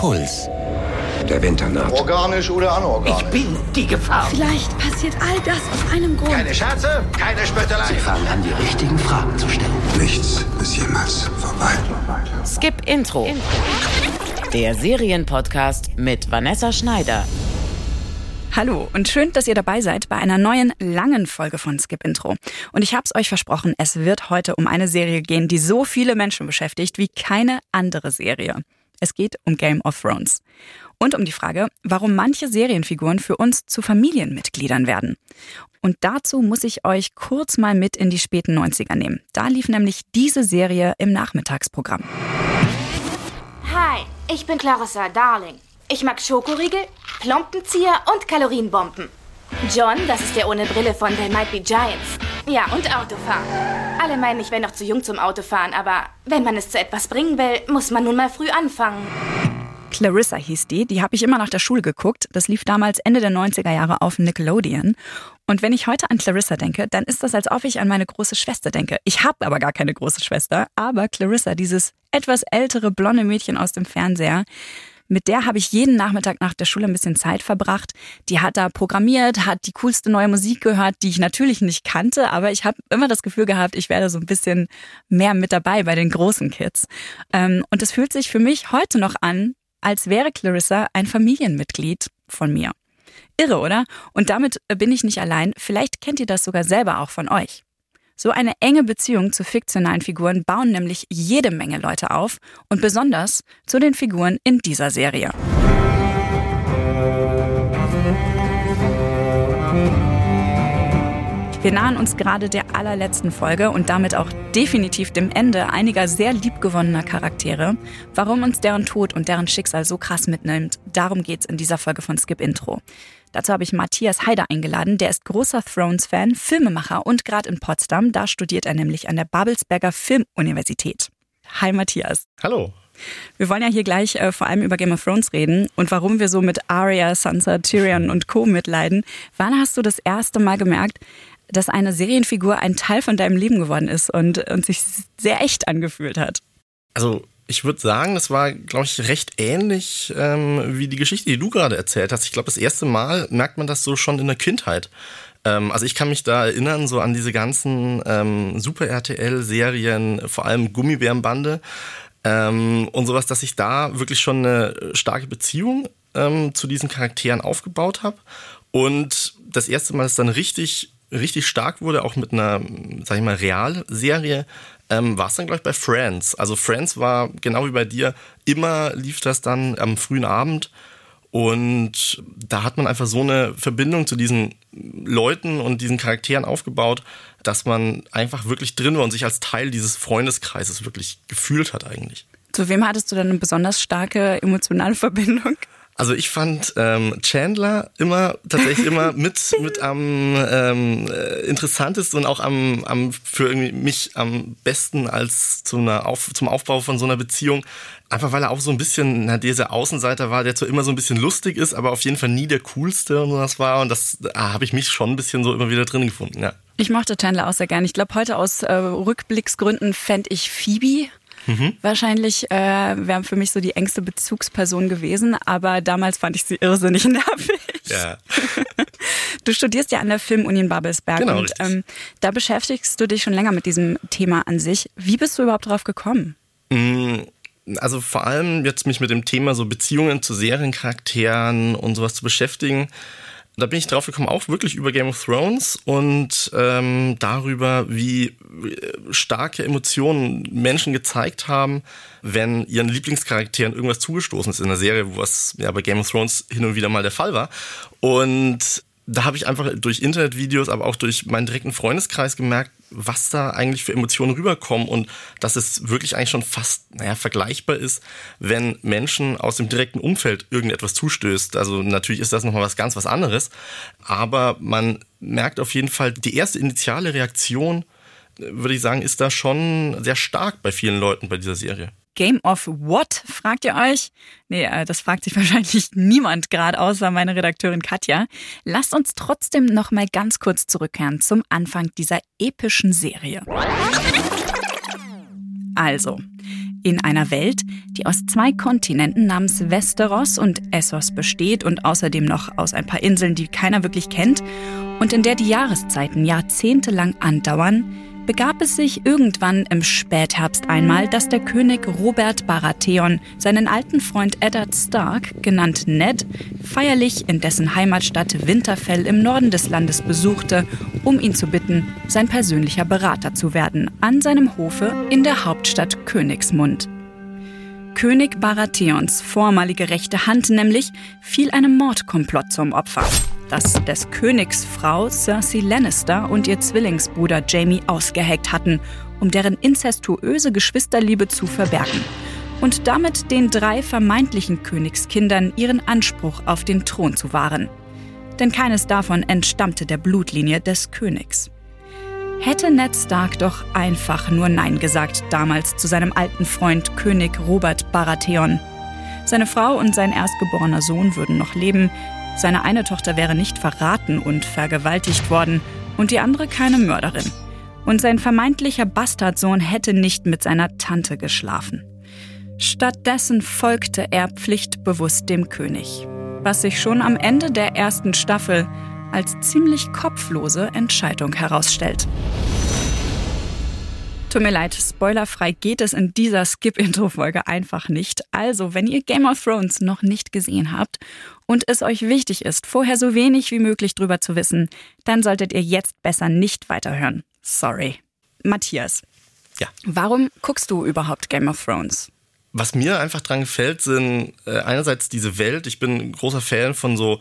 Puls. Der Winter naht. Organisch oder anorganisch? Ich bin die Gefahr. Vielleicht passiert all das aus einem Grund. Keine Scherze, keine Spöttelei. Sie fangen an, die richtigen Fragen zu stellen. Nichts ist jemals vorbei. Skip Intro. Der Serienpodcast mit Vanessa Schneider. Hallo und schön, dass ihr dabei seid bei einer neuen langen Folge von Skip Intro. Und ich hab's euch versprochen, es wird heute um eine Serie gehen, die so viele Menschen beschäftigt wie keine andere Serie. Es geht um Game of Thrones. Und um die Frage, warum manche Serienfiguren für uns zu Familienmitgliedern werden. Und dazu muss ich euch kurz mal mit in die späten 90er nehmen. Da lief nämlich diese Serie im Nachmittagsprogramm. Hi, ich bin Clarissa Darling. Ich mag Schokoriegel, Plompenzieher und Kalorienbomben. John, das ist der ohne Brille von They Might Be Giants. Ja, und Autofahren. Alle meinen, ich wäre noch zu jung zum Autofahren, aber wenn man es zu etwas bringen will, muss man nun mal früh anfangen. Clarissa hieß die, die habe ich immer nach der Schule geguckt. Das lief damals Ende der 90er Jahre auf Nickelodeon. Und wenn ich heute an Clarissa denke, dann ist das, als ob ich an meine große Schwester denke. Ich habe aber gar keine große Schwester, aber Clarissa, dieses etwas ältere blonde Mädchen aus dem Fernseher, mit der habe ich jeden Nachmittag nach der Schule ein bisschen Zeit verbracht. Die hat da programmiert, hat die coolste neue Musik gehört, die ich natürlich nicht kannte, aber ich habe immer das Gefühl gehabt, ich werde so ein bisschen mehr mit dabei bei den großen Kids. Ähm, und es fühlt sich für mich heute noch an, als wäre Clarissa ein Familienmitglied von mir. Irre, oder? Und damit bin ich nicht allein. Vielleicht kennt ihr das sogar selber auch von euch. So eine enge Beziehung zu fiktionalen Figuren bauen nämlich jede Menge Leute auf und besonders zu den Figuren in dieser Serie. Wir nahen uns gerade der allerletzten Folge und damit auch definitiv dem Ende einiger sehr liebgewonnener Charaktere. Warum uns deren Tod und deren Schicksal so krass mitnimmt, darum geht's in dieser Folge von Skip Intro. Dazu habe ich Matthias Haider eingeladen. Der ist großer Thrones-Fan, Filmemacher und gerade in Potsdam. Da studiert er nämlich an der Babelsberger Filmuniversität. Hi Matthias. Hallo. Wir wollen ja hier gleich äh, vor allem über Game of Thrones reden und warum wir so mit Arya, Sansa, Tyrion und Co. mitleiden. Wann hast du das erste Mal gemerkt, dass eine Serienfigur ein Teil von deinem Leben geworden ist und, und sich sehr echt angefühlt hat? Also ich würde sagen, das war, glaube ich, recht ähnlich ähm, wie die Geschichte, die du gerade erzählt hast. Ich glaube, das erste Mal merkt man das so schon in der Kindheit. Ähm, also ich kann mich da erinnern, so an diese ganzen ähm, Super-RTL-Serien, vor allem Gummibärenbande ähm, und sowas, dass ich da wirklich schon eine starke Beziehung ähm, zu diesen Charakteren aufgebaut habe. Und das erste Mal, dass dann richtig richtig stark wurde, auch mit einer, sag ich mal, Realserie, ähm, war es dann, glaube ich, bei Friends. Also Friends war genau wie bei dir, immer lief das dann am frühen Abend. Und da hat man einfach so eine Verbindung zu diesen Leuten und diesen Charakteren aufgebaut, dass man einfach wirklich drin war und sich als Teil dieses Freundeskreises wirklich gefühlt hat eigentlich. Zu wem hattest du dann eine besonders starke emotionale Verbindung? Also ich fand ähm, Chandler immer tatsächlich immer mit mit am ähm, äh, interessantesten und auch am, am für irgendwie mich am besten als zu einer Auf, zum Aufbau von so einer Beziehung. Einfach weil er auch so ein bisschen na, dieser Außenseiter war, der zwar immer so ein bisschen lustig ist, aber auf jeden Fall nie der coolste und sowas war. Und das da habe ich mich schon ein bisschen so immer wieder drin gefunden, ja. Ich mochte Chandler auch sehr gerne. Ich glaube, heute aus äh, Rückblicksgründen fände ich Phoebe Mhm. Wahrscheinlich äh, wäre für mich so die engste Bezugsperson gewesen, aber damals fand ich sie irrsinnig nervig. Ja. Du studierst ja an der Filmuni in Babelsberg genau, und ähm, da beschäftigst du dich schon länger mit diesem Thema an sich. Wie bist du überhaupt drauf gekommen? Mm, also vor allem jetzt mich mit dem Thema so Beziehungen zu Seriencharakteren und sowas zu beschäftigen da bin ich drauf gekommen, auch wirklich über Game of Thrones und ähm, darüber, wie äh, starke Emotionen Menschen gezeigt haben, wenn ihren Lieblingscharakteren irgendwas zugestoßen ist in der Serie, was ja bei Game of Thrones hin und wieder mal der Fall war. Und da habe ich einfach durch Internetvideos, aber auch durch meinen direkten Freundeskreis gemerkt, was da eigentlich für Emotionen rüberkommen und dass es wirklich eigentlich schon fast naja, vergleichbar ist, wenn Menschen aus dem direkten Umfeld irgendetwas zustößt. Also natürlich ist das nochmal was ganz was anderes, aber man merkt auf jeden Fall, die erste initiale Reaktion, würde ich sagen, ist da schon sehr stark bei vielen Leuten bei dieser Serie. Game of What, fragt ihr euch? Nee, äh, das fragt sich wahrscheinlich niemand gerade außer meine Redakteurin Katja. Lasst uns trotzdem noch mal ganz kurz zurückkehren zum Anfang dieser epischen Serie. Also, in einer Welt, die aus zwei Kontinenten namens Westeros und Essos besteht und außerdem noch aus ein paar Inseln, die keiner wirklich kennt, und in der die Jahreszeiten jahrzehntelang andauern, begab es sich irgendwann im Spätherbst einmal, dass der König Robert Baratheon seinen alten Freund Eddard Stark, genannt Ned, feierlich in dessen Heimatstadt Winterfell im Norden des Landes besuchte, um ihn zu bitten, sein persönlicher Berater zu werden, an seinem Hofe in der Hauptstadt Königsmund. König Baratheons vormalige rechte Hand nämlich fiel einem Mordkomplott zum Opfer das des Königs Frau Cersei Lannister und ihr Zwillingsbruder Jamie ausgeheckt hatten, um deren inzestuöse Geschwisterliebe zu verbergen und damit den drei vermeintlichen Königskindern ihren Anspruch auf den Thron zu wahren. Denn keines davon entstammte der Blutlinie des Königs. Hätte Ned Stark doch einfach nur Nein gesagt damals zu seinem alten Freund König Robert Baratheon. Seine Frau und sein erstgeborener Sohn würden noch leben, seine eine Tochter wäre nicht verraten und vergewaltigt worden und die andere keine Mörderin. Und sein vermeintlicher Bastardsohn hätte nicht mit seiner Tante geschlafen. Stattdessen folgte er pflichtbewusst dem König, was sich schon am Ende der ersten Staffel als ziemlich kopflose Entscheidung herausstellt. Tut mir leid, spoilerfrei geht es in dieser Skip-Intro-Folge einfach nicht. Also, wenn ihr Game of Thrones noch nicht gesehen habt und es euch wichtig ist, vorher so wenig wie möglich drüber zu wissen, dann solltet ihr jetzt besser nicht weiterhören. Sorry. Matthias. Ja. Warum guckst du überhaupt Game of Thrones? Was mir einfach dran gefällt, sind äh, einerseits diese Welt. Ich bin großer Fan von so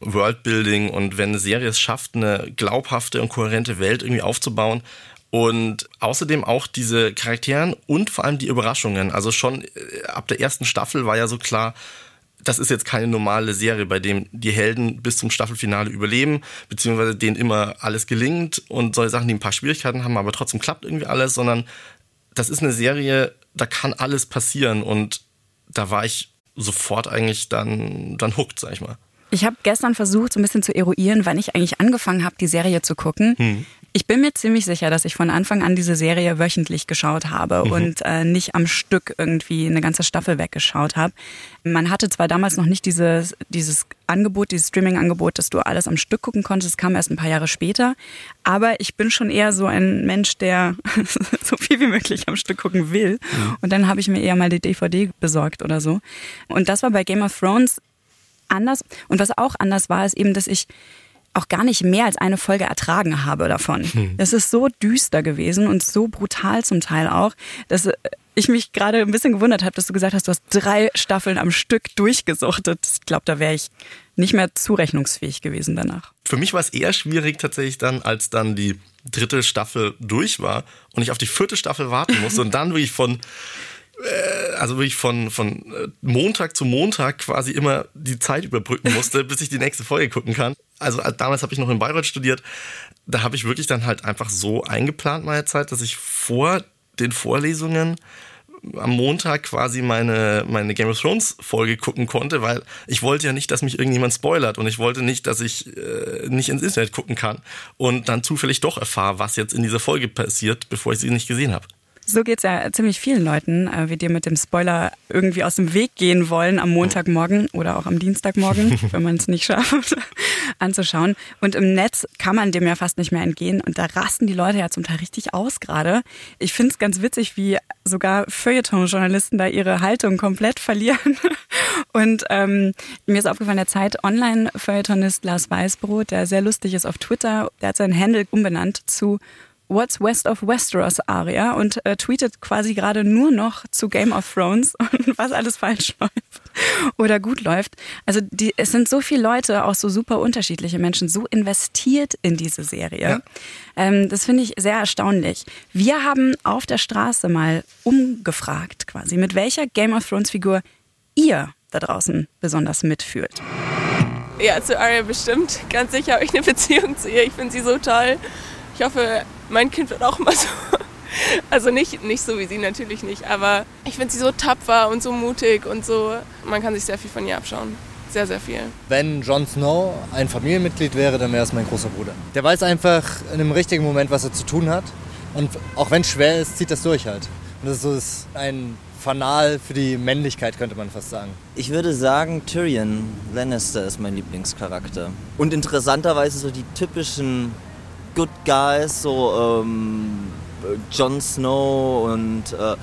Worldbuilding und wenn eine Serie es schafft, eine glaubhafte und kohärente Welt irgendwie aufzubauen, und außerdem auch diese Charakteren und vor allem die Überraschungen. Also schon äh, ab der ersten Staffel war ja so klar, das ist jetzt keine normale Serie, bei dem die Helden bis zum Staffelfinale überleben, beziehungsweise denen immer alles gelingt und solche Sachen, die ein paar Schwierigkeiten haben, aber trotzdem klappt irgendwie alles, sondern das ist eine Serie, da kann alles passieren und da war ich sofort eigentlich dann, dann hooked, sag ich mal. Ich habe gestern versucht, so ein bisschen zu eruieren, wann ich eigentlich angefangen habe, die Serie zu gucken. Hm. Ich bin mir ziemlich sicher, dass ich von Anfang an diese Serie wöchentlich geschaut habe mhm. und äh, nicht am Stück irgendwie eine ganze Staffel weggeschaut habe. Man hatte zwar damals noch nicht dieses, dieses Angebot, dieses Streaming-Angebot, dass du alles am Stück gucken konntest. Das kam erst ein paar Jahre später. Aber ich bin schon eher so ein Mensch, der so viel wie möglich am Stück gucken will. Mhm. Und dann habe ich mir eher mal die DVD besorgt oder so. Und das war bei Game of Thrones anders. Und was auch anders war, ist eben, dass ich auch gar nicht mehr als eine Folge ertragen habe davon. Hm. Es ist so düster gewesen und so brutal zum Teil auch, dass ich mich gerade ein bisschen gewundert habe, dass du gesagt hast, du hast drei Staffeln am Stück durchgesuchtet. Ich glaube, da wäre ich nicht mehr zurechnungsfähig gewesen danach. Für mich war es eher schwierig tatsächlich dann, als dann die dritte Staffel durch war und ich auf die vierte Staffel warten musste und dann wirklich von äh, also wirklich von, von äh, Montag zu Montag quasi immer die Zeit überbrücken musste, bis ich die nächste Folge gucken kann. Also äh, damals habe ich noch in Bayreuth studiert. Da habe ich wirklich dann halt einfach so eingeplant meine Zeit, dass ich vor den Vorlesungen am Montag quasi meine, meine Game of Thrones Folge gucken konnte, weil ich wollte ja nicht, dass mich irgendjemand spoilert und ich wollte nicht, dass ich äh, nicht ins Internet gucken kann und dann zufällig doch erfahre, was jetzt in dieser Folge passiert, bevor ich sie nicht gesehen habe. So geht es ja ziemlich vielen Leuten, äh, wie dir mit dem Spoiler irgendwie aus dem Weg gehen wollen am Montagmorgen oder auch am Dienstagmorgen, wenn man es nicht schafft, anzuschauen. Und im Netz kann man dem ja fast nicht mehr entgehen. Und da rasten die Leute ja zum Teil richtig aus gerade. Ich finde es ganz witzig, wie sogar Feuilleton-Journalisten da ihre Haltung komplett verlieren. Und ähm, mir ist aufgefallen, der Zeit Online-Feuilletonist Lars Weißbrot, der sehr lustig ist auf Twitter, der hat seinen Handle umbenannt zu What's West of Westeros Aria und äh, tweetet quasi gerade nur noch zu Game of Thrones und was alles falsch läuft oder gut läuft. Also die, es sind so viele Leute, auch so super unterschiedliche Menschen, so investiert in diese Serie. Ja. Ähm, das finde ich sehr erstaunlich. Wir haben auf der Straße mal umgefragt quasi, mit welcher Game of Thrones Figur ihr da draußen besonders mitfühlt. Ja, zu Arya bestimmt. Ganz sicher habe ich eine Beziehung zu ihr. Ich finde sie so toll. Ich hoffe, mein Kind wird auch immer so. Also nicht, nicht so wie sie natürlich nicht, aber ich finde sie so tapfer und so mutig und so. Man kann sich sehr viel von ihr abschauen. Sehr, sehr viel. Wenn Jon Snow ein Familienmitglied wäre, dann wäre es mein großer Bruder. Der weiß einfach in einem richtigen Moment, was er zu tun hat. Und auch wenn es schwer ist, zieht das durch halt. Und das ist ein Fanal für die Männlichkeit, könnte man fast sagen. Ich würde sagen, Tyrion Lannister ist mein Lieblingscharakter. Und interessanterweise so die typischen Good Guys, so ähm, Jon Snow und äh,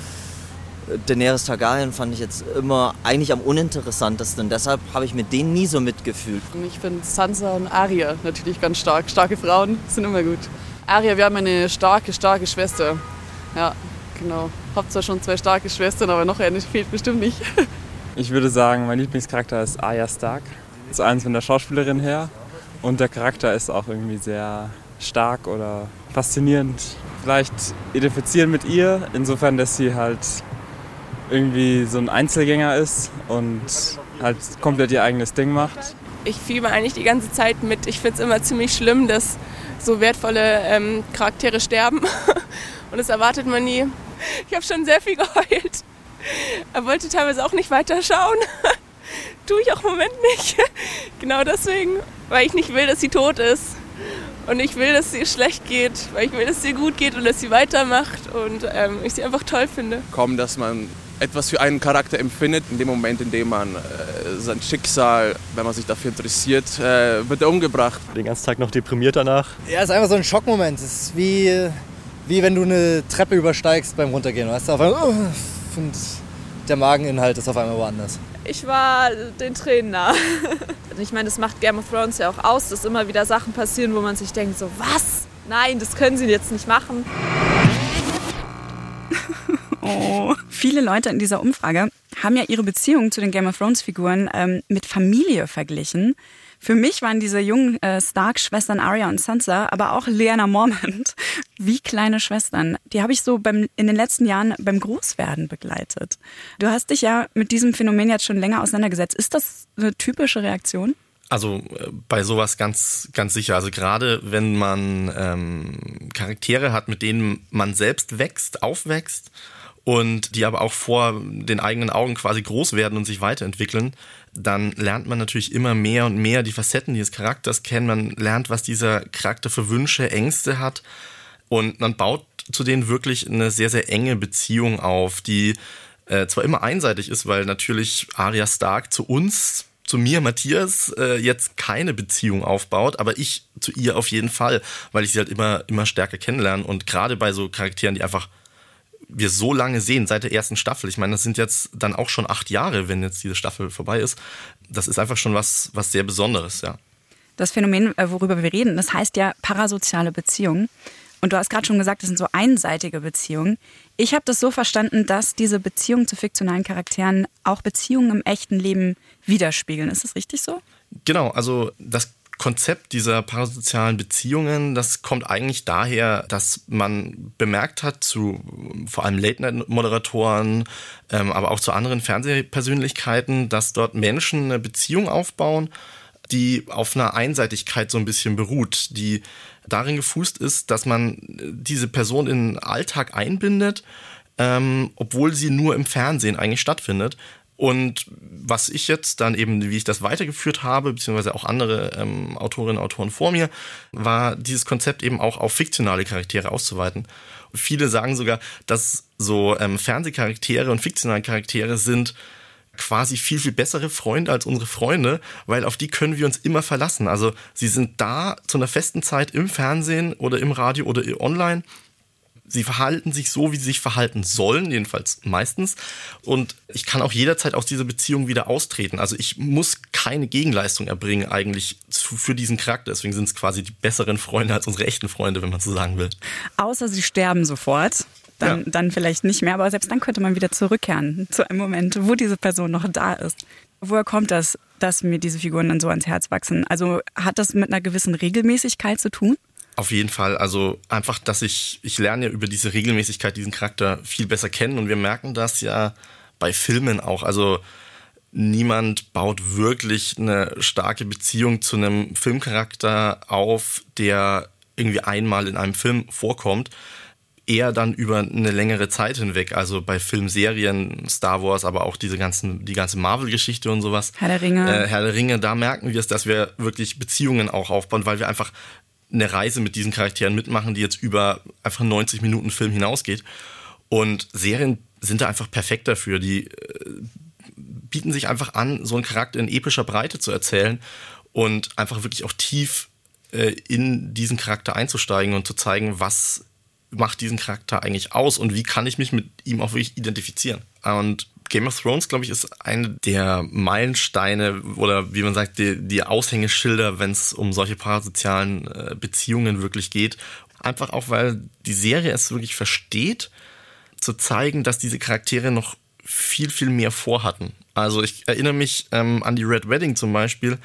Daenerys Targaryen fand ich jetzt immer eigentlich am uninteressantesten. Deshalb habe ich mit denen nie so mitgefühlt. Ich finde Sansa und Arya natürlich ganz stark. Starke Frauen sind immer gut. Arya, wir haben eine starke, starke Schwester. Ja, genau. Hab zwar schon zwei starke Schwestern, aber noch eine fehlt bestimmt nicht. Ich würde sagen, mein Lieblingscharakter ist Arya Stark. Das ist eins von der Schauspielerin her. Und der Charakter ist auch irgendwie sehr stark oder faszinierend. Vielleicht identifizieren mit ihr, insofern, dass sie halt irgendwie so ein Einzelgänger ist und halt komplett ihr eigenes Ding macht. Ich fieber eigentlich die ganze Zeit mit. Ich finde es immer ziemlich schlimm, dass so wertvolle ähm, Charaktere sterben. Und das erwartet man nie. Ich habe schon sehr viel geheult. Er wollte teilweise auch nicht weiterschauen. Tue ich auch im Moment nicht. genau deswegen, weil ich nicht will, dass sie tot ist. Und ich will, dass sie schlecht geht, weil ich will, dass sie gut geht und dass sie weitermacht und ähm, ich sie einfach toll finde. Kaum, dass man etwas für einen Charakter empfindet, in dem Moment, in dem man äh, sein Schicksal, wenn man sich dafür interessiert, äh, wird er umgebracht. Den ganzen Tag noch deprimiert danach. Ja, es ist einfach so ein Schockmoment. Es ist wie, wie wenn du eine Treppe übersteigst beim Runtergehen. Weißt du, auf einmal, oh, und der Mageninhalt ist auf einmal woanders. Ich war den Tränen nah. ich meine, das macht Game of Thrones ja auch aus, dass immer wieder Sachen passieren, wo man sich denkt, so was? Nein, das können sie jetzt nicht machen. Oh. Viele Leute in dieser Umfrage haben ja ihre Beziehung zu den Game of Thrones Figuren ähm, mit Familie verglichen. Für mich waren diese jungen äh, Stark-Schwestern Arya und Sansa, aber auch Lyanna Mormont, wie kleine Schwestern. Die habe ich so beim, in den letzten Jahren beim Großwerden begleitet. Du hast dich ja mit diesem Phänomen jetzt schon länger auseinandergesetzt. Ist das eine typische Reaktion? Also äh, bei sowas ganz, ganz sicher. Also gerade wenn man ähm, Charaktere hat, mit denen man selbst wächst, aufwächst und die aber auch vor den eigenen Augen quasi groß werden und sich weiterentwickeln, dann lernt man natürlich immer mehr und mehr die Facetten dieses Charakters kennen. Man lernt, was dieser Charakter für Wünsche, Ängste hat und man baut zu denen wirklich eine sehr, sehr enge Beziehung auf, die äh, zwar immer einseitig ist, weil natürlich Arya Stark zu uns zu mir, Matthias, äh, jetzt keine Beziehung aufbaut, aber ich zu ihr auf jeden Fall, weil ich sie halt immer, immer stärker kennenlerne. Und gerade bei so Charakteren, die einfach wir so lange sehen, seit der ersten Staffel, ich meine, das sind jetzt dann auch schon acht Jahre, wenn jetzt diese Staffel vorbei ist, das ist einfach schon was, was sehr Besonderes, ja. Das Phänomen, äh, worüber wir reden, das heißt ja parasoziale Beziehungen. Und du hast gerade schon gesagt, das sind so einseitige Beziehungen. Ich habe das so verstanden, dass diese Beziehungen zu fiktionalen Charakteren auch Beziehungen im echten Leben widerspiegeln. Ist das richtig so? Genau, also das Konzept dieser parasozialen Beziehungen, das kommt eigentlich daher, dass man bemerkt hat zu vor allem Late-Night-Moderatoren, ähm, aber auch zu anderen Fernsehpersönlichkeiten, dass dort Menschen eine Beziehung aufbauen, die auf einer Einseitigkeit so ein bisschen beruht, die darin gefußt ist, dass man diese Person in den Alltag einbindet, ähm, obwohl sie nur im Fernsehen eigentlich stattfindet. Und was ich jetzt dann eben, wie ich das weitergeführt habe, beziehungsweise auch andere ähm, Autorinnen und Autoren vor mir, war dieses Konzept eben auch auf fiktionale Charaktere auszuweiten. Und viele sagen sogar, dass so ähm, Fernsehcharaktere und fiktionale Charaktere sind quasi viel, viel bessere Freunde als unsere Freunde, weil auf die können wir uns immer verlassen. Also sie sind da zu einer festen Zeit im Fernsehen oder im Radio oder online sie verhalten sich so, wie sie sich verhalten sollen, jedenfalls meistens. Und ich kann auch jederzeit aus dieser Beziehung wieder austreten. Also ich muss keine Gegenleistung erbringen eigentlich für diesen Charakter. Deswegen sind es quasi die besseren Freunde als unsere echten Freunde, wenn man so sagen will. Außer sie sterben sofort. Dann, ja. dann vielleicht nicht mehr, aber selbst dann könnte man wieder zurückkehren zu einem Moment, wo diese Person noch da ist. Woher kommt das, dass mir diese Figuren dann so ans Herz wachsen? Also hat das mit einer gewissen Regelmäßigkeit zu tun? Auf jeden Fall. Also einfach, dass ich, ich lerne ja über diese Regelmäßigkeit diesen Charakter viel besser kennen und wir merken das ja bei Filmen auch. Also niemand baut wirklich eine starke Beziehung zu einem Filmcharakter auf, der irgendwie einmal in einem Film vorkommt. Eher dann über eine längere Zeit hinweg. Also bei Filmserien, Star Wars, aber auch diese ganzen, die ganze Marvel-Geschichte und sowas. Herr der Ringe. Äh, Herr der Ringe, da merken wir es, dass wir wirklich Beziehungen auch aufbauen, weil wir einfach eine Reise mit diesen Charakteren mitmachen, die jetzt über einfach 90 Minuten Film hinausgeht. Und Serien sind da einfach perfekt dafür. Die äh, bieten sich einfach an, so einen Charakter in epischer Breite zu erzählen und einfach wirklich auch tief äh, in diesen Charakter einzusteigen und zu zeigen, was macht diesen Charakter eigentlich aus und wie kann ich mich mit ihm auch wirklich identifizieren. Und Game of Thrones, glaube ich, ist eine der Meilensteine oder wie man sagt, die, die Aushängeschilder, wenn es um solche parasozialen äh, Beziehungen wirklich geht. Einfach auch, weil die Serie es wirklich versteht, zu zeigen, dass diese Charaktere noch viel, viel mehr vorhatten. Also ich erinnere mich ähm, an die Red Wedding zum Beispiel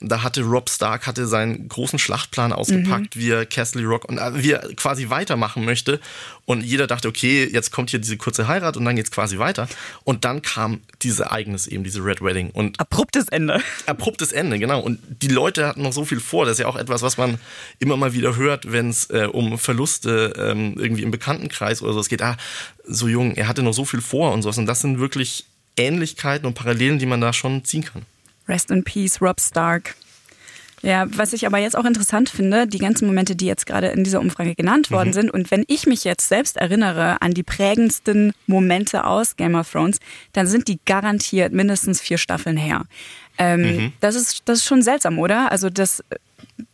da hatte Rob Stark hatte seinen großen Schlachtplan ausgepackt, mhm. wie er Castle Rock und äh, wie er quasi weitermachen möchte. Und jeder dachte, okay, jetzt kommt hier diese kurze Heirat und dann geht's quasi weiter. Und dann kam dieses Ereignis eben, diese Red Wedding. Und abruptes Ende. Abruptes Ende, genau. Und die Leute hatten noch so viel vor. Das ist ja auch etwas, was man immer mal wieder hört, wenn es äh, um Verluste ähm, irgendwie im Bekanntenkreis oder so es geht. Ah, so jung, er hatte noch so viel vor und sowas. Und das sind wirklich Ähnlichkeiten und Parallelen, die man da schon ziehen kann. Rest in Peace, Rob Stark. Ja, was ich aber jetzt auch interessant finde, die ganzen Momente, die jetzt gerade in dieser Umfrage genannt worden mhm. sind, und wenn ich mich jetzt selbst erinnere an die prägendsten Momente aus Game of Thrones, dann sind die garantiert mindestens vier Staffeln her. Ähm, mhm. das, ist, das ist schon seltsam, oder? Also, dass,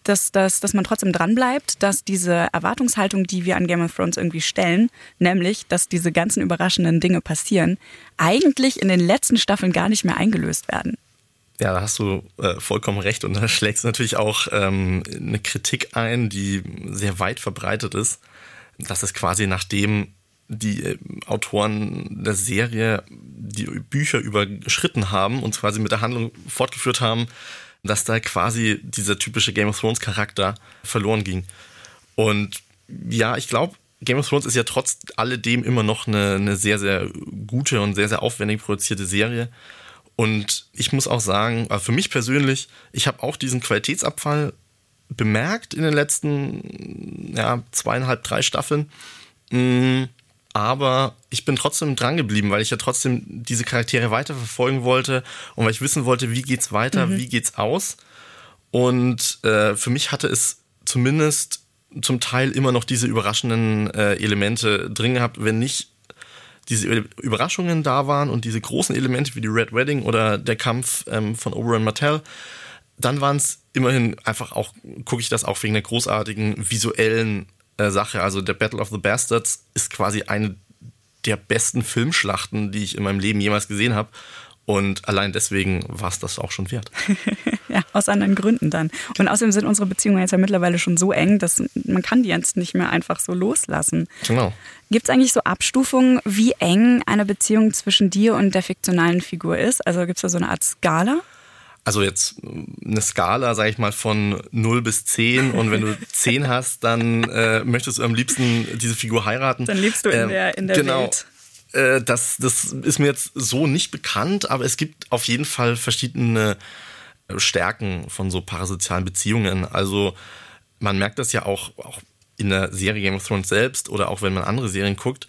dass, dass, dass man trotzdem dranbleibt, dass diese Erwartungshaltung, die wir an Game of Thrones irgendwie stellen, nämlich, dass diese ganzen überraschenden Dinge passieren, eigentlich in den letzten Staffeln gar nicht mehr eingelöst werden. Ja, da hast du äh, vollkommen recht. Und da schlägst du natürlich auch ähm, eine Kritik ein, die sehr weit verbreitet ist. Das ist quasi nachdem die äh, Autoren der Serie die Bücher überschritten haben und quasi mit der Handlung fortgeführt haben, dass da quasi dieser typische Game of Thrones Charakter verloren ging. Und ja, ich glaube, Game of Thrones ist ja trotz alledem immer noch eine, eine sehr, sehr gute und sehr, sehr aufwendig produzierte Serie. Und ich muss auch sagen, für mich persönlich, ich habe auch diesen Qualitätsabfall bemerkt in den letzten ja, zweieinhalb, drei Staffeln. Mm, aber ich bin trotzdem dran geblieben, weil ich ja trotzdem diese Charaktere weiterverfolgen wollte und weil ich wissen wollte, wie geht's weiter, mhm. wie geht's aus. Und äh, für mich hatte es zumindest zum Teil immer noch diese überraschenden äh, Elemente drin gehabt, wenn nicht diese Überraschungen da waren und diese großen Elemente wie die Red Wedding oder der Kampf ähm, von Oberyn Martell, dann waren es immerhin einfach auch, gucke ich das auch wegen der großartigen visuellen äh, Sache. Also der Battle of the Bastards ist quasi eine der besten Filmschlachten, die ich in meinem Leben jemals gesehen habe. Und allein deswegen war es das auch schon wert. ja, aus anderen Gründen dann. Und außerdem sind unsere Beziehungen jetzt ja mittlerweile schon so eng, dass man kann die jetzt nicht mehr einfach so loslassen. Genau. Gibt es eigentlich so Abstufungen, wie eng eine Beziehung zwischen dir und der fiktionalen Figur ist? Also gibt es da so eine Art Skala? Also jetzt eine Skala, sage ich mal, von 0 bis 10 und wenn du 10 hast, dann äh, möchtest du am liebsten diese Figur heiraten. Dann lebst du in ähm, der, in der genau. Welt. Äh, das, das ist mir jetzt so nicht bekannt, aber es gibt auf jeden Fall verschiedene äh, Stärken von so parasozialen Beziehungen. Also man merkt das ja auch, auch in der Serie Game of Thrones selbst oder auch wenn man andere Serien guckt,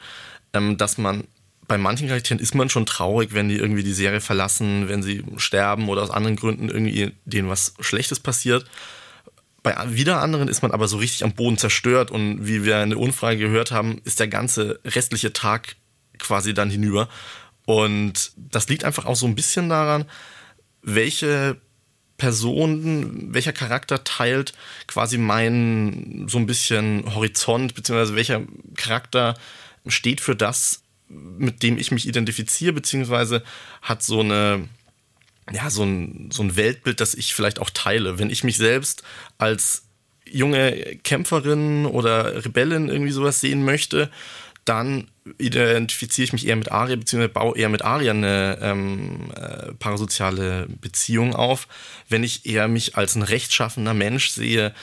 ähm, dass man bei manchen Charakteren ist man schon traurig, wenn die irgendwie die Serie verlassen, wenn sie sterben oder aus anderen Gründen irgendwie denen was Schlechtes passiert. Bei wieder anderen ist man aber so richtig am Boden zerstört und wie wir in der Umfrage gehört haben, ist der ganze restliche Tag quasi dann hinüber. Und das liegt einfach auch so ein bisschen daran, welche Person, welcher Charakter teilt quasi meinen so ein bisschen Horizont, beziehungsweise welcher Charakter steht für das, mit dem ich mich identifiziere, beziehungsweise hat so eine, ja, so ein, so ein Weltbild, das ich vielleicht auch teile. Wenn ich mich selbst als junge Kämpferin oder Rebellin irgendwie sowas sehen möchte, dann identifiziere ich mich eher mit Aria, beziehungsweise baue eher mit Aria eine ähm, äh, parasoziale Beziehung auf. Wenn ich eher mich als ein rechtschaffender Mensch sehe,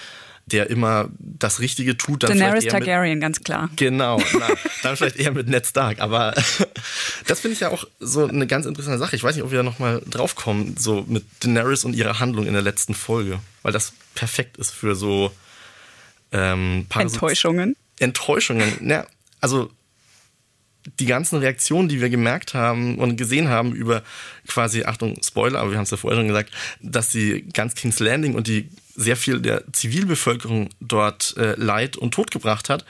der immer das Richtige tut, dann Daenerys Targaryen, mit, ganz klar. Genau, na, dann vielleicht eher mit Ned Stark. Aber das finde ich ja auch so eine ganz interessante Sache. Ich weiß nicht, ob wir da nochmal draufkommen, so mit Daenerys und ihrer Handlung in der letzten Folge, weil das perfekt ist für so ähm, Enttäuschungen. Enttäuschungen. Ja, also die ganzen Reaktionen, die wir gemerkt haben und gesehen haben über quasi, Achtung, Spoiler, aber wir haben es ja vorher schon gesagt, dass die ganz King's Landing und die sehr viel der Zivilbevölkerung dort äh, Leid und Tod gebracht hat,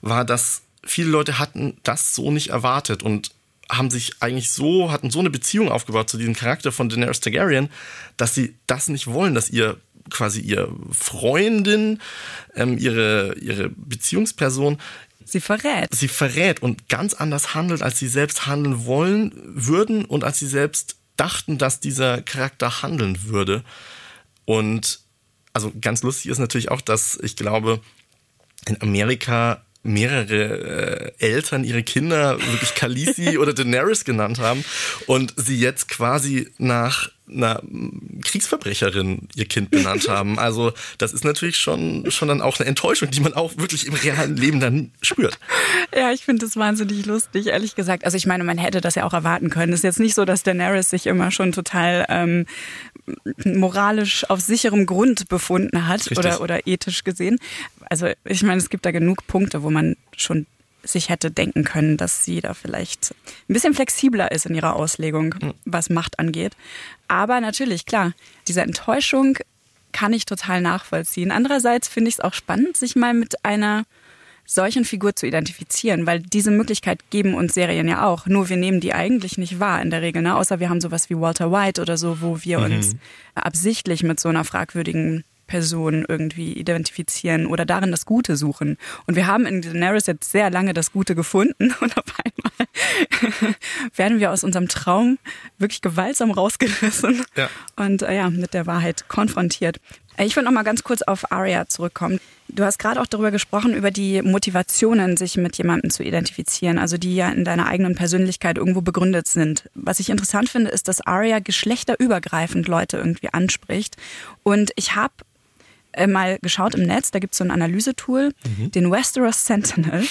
war, dass viele Leute hatten das so nicht erwartet und haben sich eigentlich so, hatten so eine Beziehung aufgebaut zu diesem Charakter von Daenerys Targaryen, dass sie das nicht wollen, dass ihr quasi ihr Freundin, ähm, ihre, ihre Beziehungsperson Sie verrät. Sie verrät und ganz anders handelt, als sie selbst handeln wollen würden und als sie selbst dachten, dass dieser Charakter handeln würde. Und also ganz lustig ist natürlich auch, dass ich glaube, in Amerika mehrere äh, Eltern ihre Kinder wirklich Khaleesi oder Daenerys genannt haben und sie jetzt quasi nach einer Kriegsverbrecherin ihr Kind benannt haben. Also das ist natürlich schon, schon dann auch eine Enttäuschung, die man auch wirklich im realen Leben dann spürt. Ja, ich finde das wahnsinnig lustig, ehrlich gesagt. Also ich meine, man hätte das ja auch erwarten können. Es ist jetzt nicht so, dass Daenerys sich immer schon total ähm, moralisch auf sicherem Grund befunden hat oder, oder ethisch gesehen. Also ich meine, es gibt da genug Punkte, wo man schon sich hätte denken können, dass sie da vielleicht ein bisschen flexibler ist in ihrer Auslegung, was Macht angeht. Aber natürlich, klar, diese Enttäuschung kann ich total nachvollziehen. Andererseits finde ich es auch spannend, sich mal mit einer solchen Figur zu identifizieren, weil diese Möglichkeit geben uns Serien ja auch. Nur wir nehmen die eigentlich nicht wahr in der Regel, ne? außer wir haben sowas wie Walter White oder so, wo wir mhm. uns absichtlich mit so einer fragwürdigen Person irgendwie identifizieren oder darin das Gute suchen. Und wir haben in Daenerys jetzt sehr lange das Gute gefunden und auf einmal werden wir aus unserem Traum wirklich gewaltsam rausgerissen ja. und äh, ja, mit der Wahrheit konfrontiert. Äh, ich will noch mal ganz kurz auf Arya zurückkommen. Du hast gerade auch darüber gesprochen, über die Motivationen, sich mit jemandem zu identifizieren, also die ja in deiner eigenen Persönlichkeit irgendwo begründet sind. Was ich interessant finde, ist, dass Arya geschlechterübergreifend Leute irgendwie anspricht. Und ich habe äh, mal geschaut im Netz, da gibt es so ein Analysetool, mhm. den Westeros Sentinel.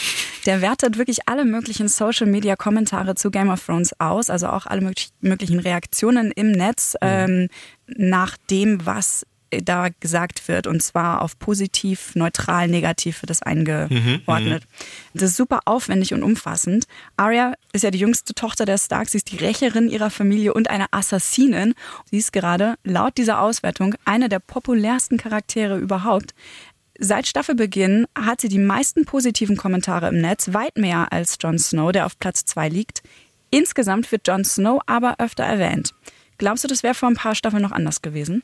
Der wertet wirklich alle möglichen Social-Media-Kommentare zu Game of Thrones aus, also auch alle möglichen Reaktionen im Netz mhm. ähm, nach dem, was da gesagt wird und zwar auf positiv, neutral, negativ wird das eingeordnet. Mhm, das ist super aufwendig und umfassend. Arya ist ja die jüngste Tochter der Starks, sie ist die Rächerin ihrer Familie und eine Assassinin. Sie ist gerade laut dieser Auswertung eine der populärsten Charaktere überhaupt. Seit Staffelbeginn hat sie die meisten positiven Kommentare im Netz, weit mehr als Jon Snow, der auf Platz 2 liegt. Insgesamt wird Jon Snow aber öfter erwähnt. Glaubst du, das wäre vor ein paar Staffeln noch anders gewesen?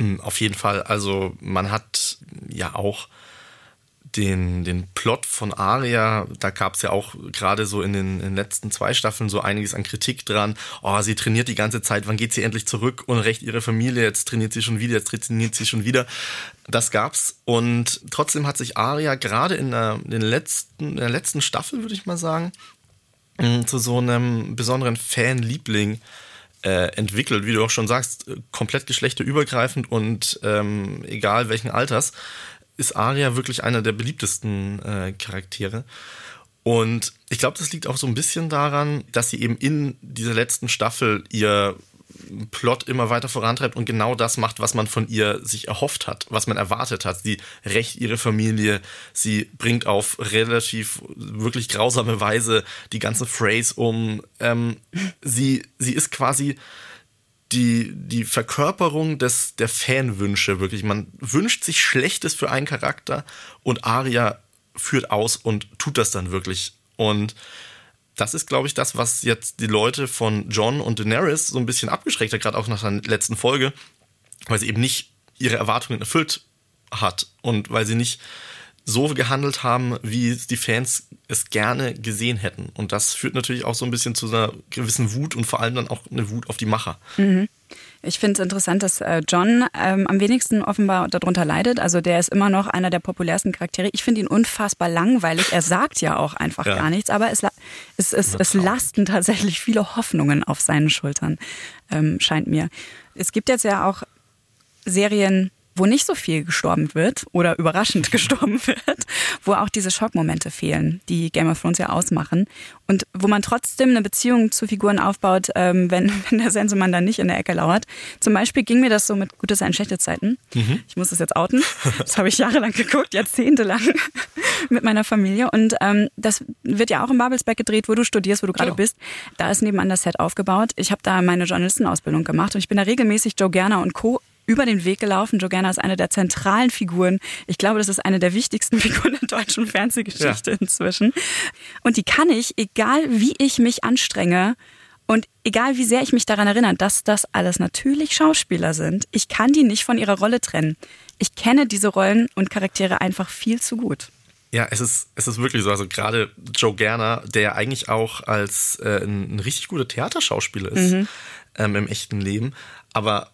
Hm, auf jeden Fall. Also man hat ja auch den, den Plot von Aria, da gab es ja auch gerade so in den, in den, letzten zwei Staffeln so einiges an Kritik dran. Oh, sie trainiert die ganze Zeit, wann geht sie endlich zurück und recht ihre Familie, jetzt trainiert sie schon wieder, jetzt trainiert sie schon wieder. Das gab's und trotzdem hat sich Aria gerade in der, in, letzten, in der letzten Staffel, würde ich mal sagen, hm, zu so einem besonderen Fanliebling liebling äh, entwickelt, wie du auch schon sagst, äh, komplett geschlechterübergreifend und ähm, egal welchen Alters, ist Arya wirklich einer der beliebtesten äh, Charaktere. Und ich glaube, das liegt auch so ein bisschen daran, dass sie eben in dieser letzten Staffel ihr Plot immer weiter vorantreibt und genau das macht, was man von ihr sich erhofft hat, was man erwartet hat. Sie rächt ihre Familie, sie bringt auf relativ wirklich grausame Weise die ganze Phrase um. Ähm, sie, sie ist quasi die, die Verkörperung des, der Fanwünsche, wirklich. Man wünscht sich Schlechtes für einen Charakter und Arya führt aus und tut das dann wirklich. Und das ist, glaube ich, das, was jetzt die Leute von John und Daenerys so ein bisschen abgeschreckt hat, gerade auch nach der letzten Folge, weil sie eben nicht ihre Erwartungen erfüllt hat und weil sie nicht so gehandelt haben, wie die Fans es gerne gesehen hätten. Und das führt natürlich auch so ein bisschen zu einer gewissen Wut und vor allem dann auch eine Wut auf die Macher. Mhm. Ich finde es interessant, dass äh, John ähm, am wenigsten offenbar darunter leidet. Also der ist immer noch einer der populärsten Charaktere. Ich finde ihn unfassbar langweilig. Er sagt ja auch einfach ja. gar nichts, aber es, es, es, es lasten tatsächlich viele Hoffnungen auf seinen Schultern, ähm, scheint mir. Es gibt jetzt ja auch Serien, wo nicht so viel gestorben wird oder überraschend gestorben wird, wo auch diese Schockmomente fehlen, die Game of Thrones ja ausmachen und wo man trotzdem eine Beziehung zu Figuren aufbaut, ähm, wenn, wenn der Sensemann dann nicht in der Ecke lauert. Zum Beispiel ging mir das so mit Gute Sein, schlechte Zeiten. Mhm. Ich muss das jetzt outen. Das habe ich jahrelang geguckt, jahrzehntelang mit meiner Familie und ähm, das wird ja auch in Babelsberg gedreht, wo du studierst, wo du gerade bist. Da ist nebenan das Set aufgebaut. Ich habe da meine Journalistenausbildung gemacht und ich bin da regelmäßig Joe Gerner und Co über den Weg gelaufen. Joe Gerner ist eine der zentralen Figuren. Ich glaube, das ist eine der wichtigsten Figuren der deutschen Fernsehgeschichte ja. inzwischen. Und die kann ich, egal wie ich mich anstrenge, und egal wie sehr ich mich daran erinnere, dass das alles natürlich Schauspieler sind, ich kann die nicht von ihrer Rolle trennen. Ich kenne diese Rollen und Charaktere einfach viel zu gut. Ja, es ist, es ist wirklich so. Also gerade Joe Gerner, der eigentlich auch als äh, ein, ein, richtig guter Theaterschauspieler ist mhm. ähm, im echten Leben. Aber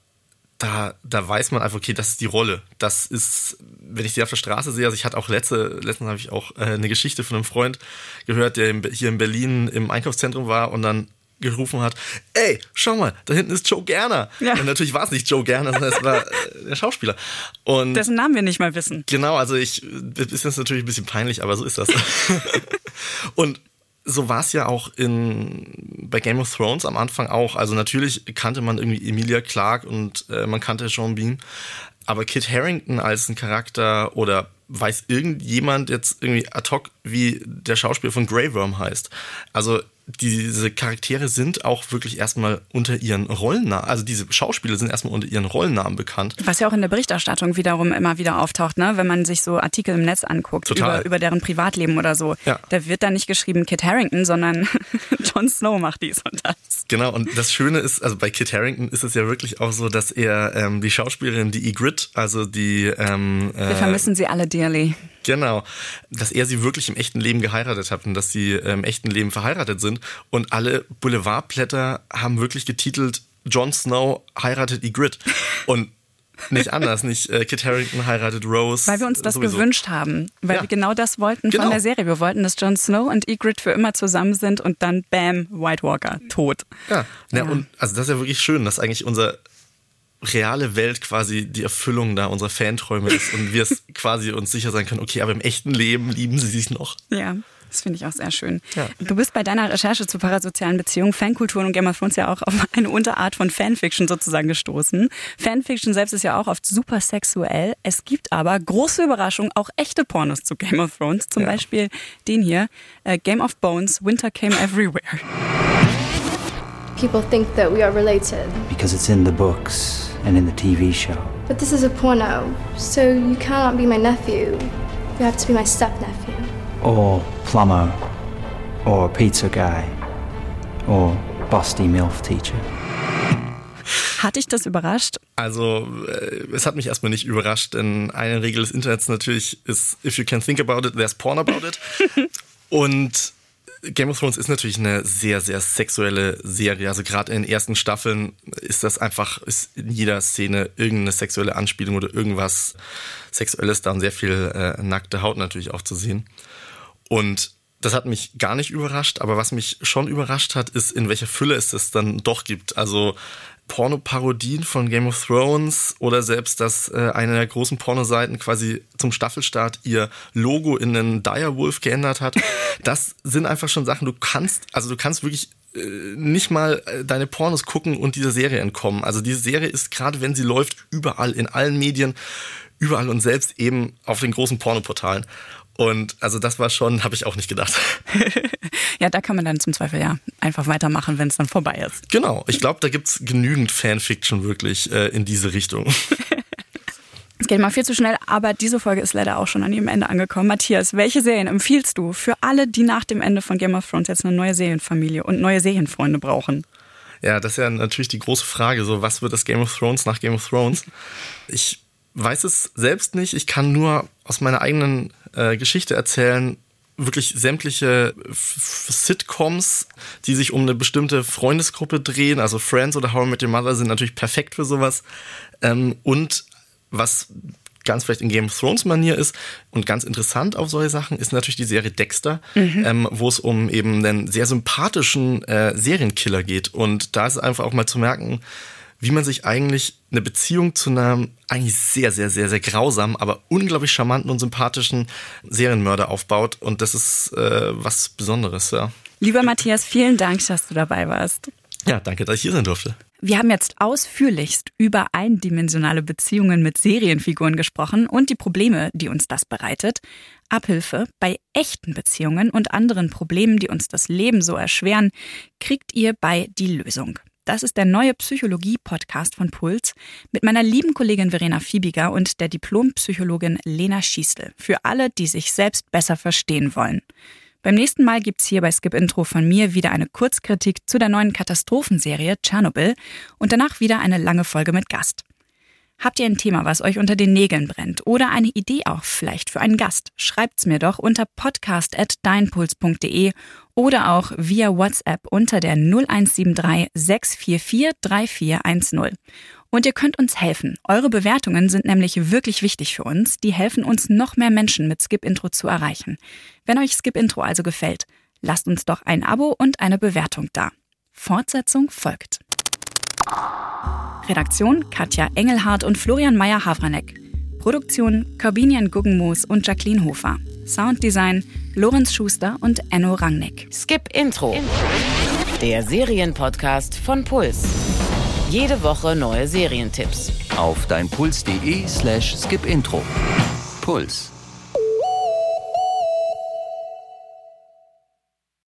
da, da weiß man einfach, okay, das ist die Rolle. Das ist, wenn ich sie auf der Straße sehe, also ich hatte auch letzte, letztens habe ich auch äh, eine Geschichte von einem Freund gehört, der hier in Berlin im Einkaufszentrum war und dann gerufen hat, ey, schau mal, da hinten ist Joe Gerner. Ja. Und natürlich war es nicht Joe Gerner, sondern es war äh, der Schauspieler. Und Dessen Namen wir nicht mal wissen. Genau, also ich, ist jetzt natürlich ein bisschen peinlich, aber so ist das. und so war es ja auch in, bei Game of Thrones am Anfang auch. Also natürlich kannte man irgendwie Emilia Clarke und äh, man kannte Sean Bean. Aber Kit Harrington als ein Charakter oder weiß irgendjemand jetzt irgendwie ad hoc, wie der Schauspieler von Grey Worm heißt? Also diese Charaktere sind auch wirklich erstmal unter ihren Rollennamen, also diese Schauspieler sind erstmal unter ihren Rollennamen bekannt. Was ja auch in der Berichterstattung wiederum immer wieder auftaucht, ne? wenn man sich so Artikel im Netz anguckt über, über deren Privatleben oder so. Ja. Da wird dann nicht geschrieben Kit Harrington, sondern Jon Snow macht dies und das. Genau, und das Schöne ist, also bei Kit Harrington ist es ja wirklich auch so, dass er ähm, die Schauspielerin, die Ygritte, also die... Ähm, äh, Wir vermissen sie alle dearly. Genau, dass er sie wirklich im echten Leben geheiratet hat und dass sie im echten Leben verheiratet sind. Und alle Boulevardblätter haben wirklich getitelt, Jon Snow heiratet Ygritte. Und nicht anders, nicht äh, Kit Harrington heiratet Rose. Weil wir uns das sowieso. gewünscht haben. Weil ja. wir genau das wollten genau. von der Serie. Wir wollten, dass Jon Snow und Ygritte für immer zusammen sind und dann bam, White Walker, tot. Ja, ja. ja und also das ist ja wirklich schön, dass eigentlich unser reale Welt quasi die Erfüllung da unserer Fanträume ist und wir es quasi uns sicher sein können, okay, aber im echten Leben lieben sie sich noch. Ja. Das finde ich auch sehr schön. Ja. Du bist bei deiner Recherche zu parasozialen Beziehungen, Fankulturen und Game of Thrones ja auch auf eine Unterart von Fanfiction sozusagen gestoßen. Fanfiction selbst ist ja auch oft super sexuell. Es gibt aber, große Überraschung, auch echte Pornos zu Game of Thrones. Zum ja. Beispiel den hier, uh, Game of Bones, Winter Came Everywhere. People think that we are related. Because it's in the books. and in the TV show. But this is a porno, so you cannot be my nephew. You have to be my step-nephew. Or plumber, or pizza guy, or busty MILF teacher. Hat dich das überrascht? Also, äh, es hat mich erstmal nicht überrascht, denn eine Regel des Internets natürlich ist, if you can think about it, there's porn about it. Und Game of Thrones ist natürlich eine sehr, sehr sexuelle Serie. Also gerade in den ersten Staffeln ist das einfach, ist in jeder Szene irgendeine sexuelle Anspielung oder irgendwas Sexuelles da und sehr viel äh, nackte Haut natürlich auch zu sehen. Und das hat mich gar nicht überrascht, aber was mich schon überrascht hat, ist, in welcher Fülle es das dann doch gibt. Also Pornoparodien von Game of Thrones oder selbst, dass äh, eine der großen Pornoseiten quasi zum Staffelstart ihr Logo in einen Direwolf geändert hat. Das sind einfach schon Sachen, du kannst, also du kannst wirklich äh, nicht mal äh, deine Pornos gucken und dieser Serie entkommen. Also diese Serie ist gerade, wenn sie läuft, überall, in allen Medien, überall und selbst eben auf den großen Pornoportalen. Und also das war schon, habe ich auch nicht gedacht. ja, da kann man dann zum Zweifel ja einfach weitermachen, wenn es dann vorbei ist. Genau, ich glaube, da gibt es genügend Fanfiction wirklich äh, in diese Richtung. Es geht mal viel zu schnell, aber diese Folge ist leider auch schon an ihrem Ende angekommen. Matthias, welche Serien empfiehlst du für alle, die nach dem Ende von Game of Thrones jetzt eine neue Serienfamilie und neue Serienfreunde brauchen? Ja, das ist ja natürlich die große Frage. So, was wird das Game of Thrones nach Game of Thrones? Ich weiß es selbst nicht. Ich kann nur aus meiner eigenen äh, Geschichte erzählen, wirklich sämtliche Sitcoms, die sich um eine bestimmte Freundesgruppe drehen, also Friends oder How I Met Your Mother sind natürlich perfekt für sowas. Ähm, und was ganz vielleicht in Game of Thrones Manier ist und ganz interessant auf solche Sachen ist natürlich die Serie Dexter, mhm. ähm, wo es um eben einen sehr sympathischen äh, Serienkiller geht. Und da ist einfach auch mal zu merken, wie man sich eigentlich eine Beziehung zu einem eigentlich sehr, sehr, sehr, sehr grausamen, aber unglaublich charmanten und sympathischen Serienmörder aufbaut. Und das ist äh, was Besonderes, ja. Lieber Matthias, vielen Dank, dass du dabei warst. Ja, danke, dass ich hier sein durfte. Wir haben jetzt ausführlichst über eindimensionale Beziehungen mit Serienfiguren gesprochen und die Probleme, die uns das bereitet. Abhilfe bei echten Beziehungen und anderen Problemen, die uns das Leben so erschweren, kriegt ihr bei Die Lösung. Das ist der neue Psychologie-Podcast von Puls mit meiner lieben Kollegin Verena Fiebiger und der Diplompsychologin Lena Schiestel. Für alle, die sich selbst besser verstehen wollen. Beim nächsten Mal gibt's hier bei Skip Intro von mir wieder eine Kurzkritik zu der neuen Katastrophenserie Tschernobyl und danach wieder eine lange Folge mit Gast. Habt ihr ein Thema, was euch unter den Nägeln brennt oder eine Idee auch vielleicht für einen Gast? Schreibt's mir doch unter podcast@deinpuls.de oder auch via WhatsApp unter der 0173 644 3410. Und ihr könnt uns helfen. Eure Bewertungen sind nämlich wirklich wichtig für uns. Die helfen uns, noch mehr Menschen mit Skip Intro zu erreichen. Wenn euch Skip Intro also gefällt, lasst uns doch ein Abo und eine Bewertung da. Fortsetzung folgt. Redaktion Katja Engelhardt und Florian Meyer-Havranek. Produktion Corbinian Guggenmoos und Jacqueline Hofer. Sounddesign Lorenz Schuster und Enno Rangnick. Skip Intro. Der Serienpodcast von Puls. Jede Woche neue Serientipps. Auf deinpuls.de slash skipintro. Puls.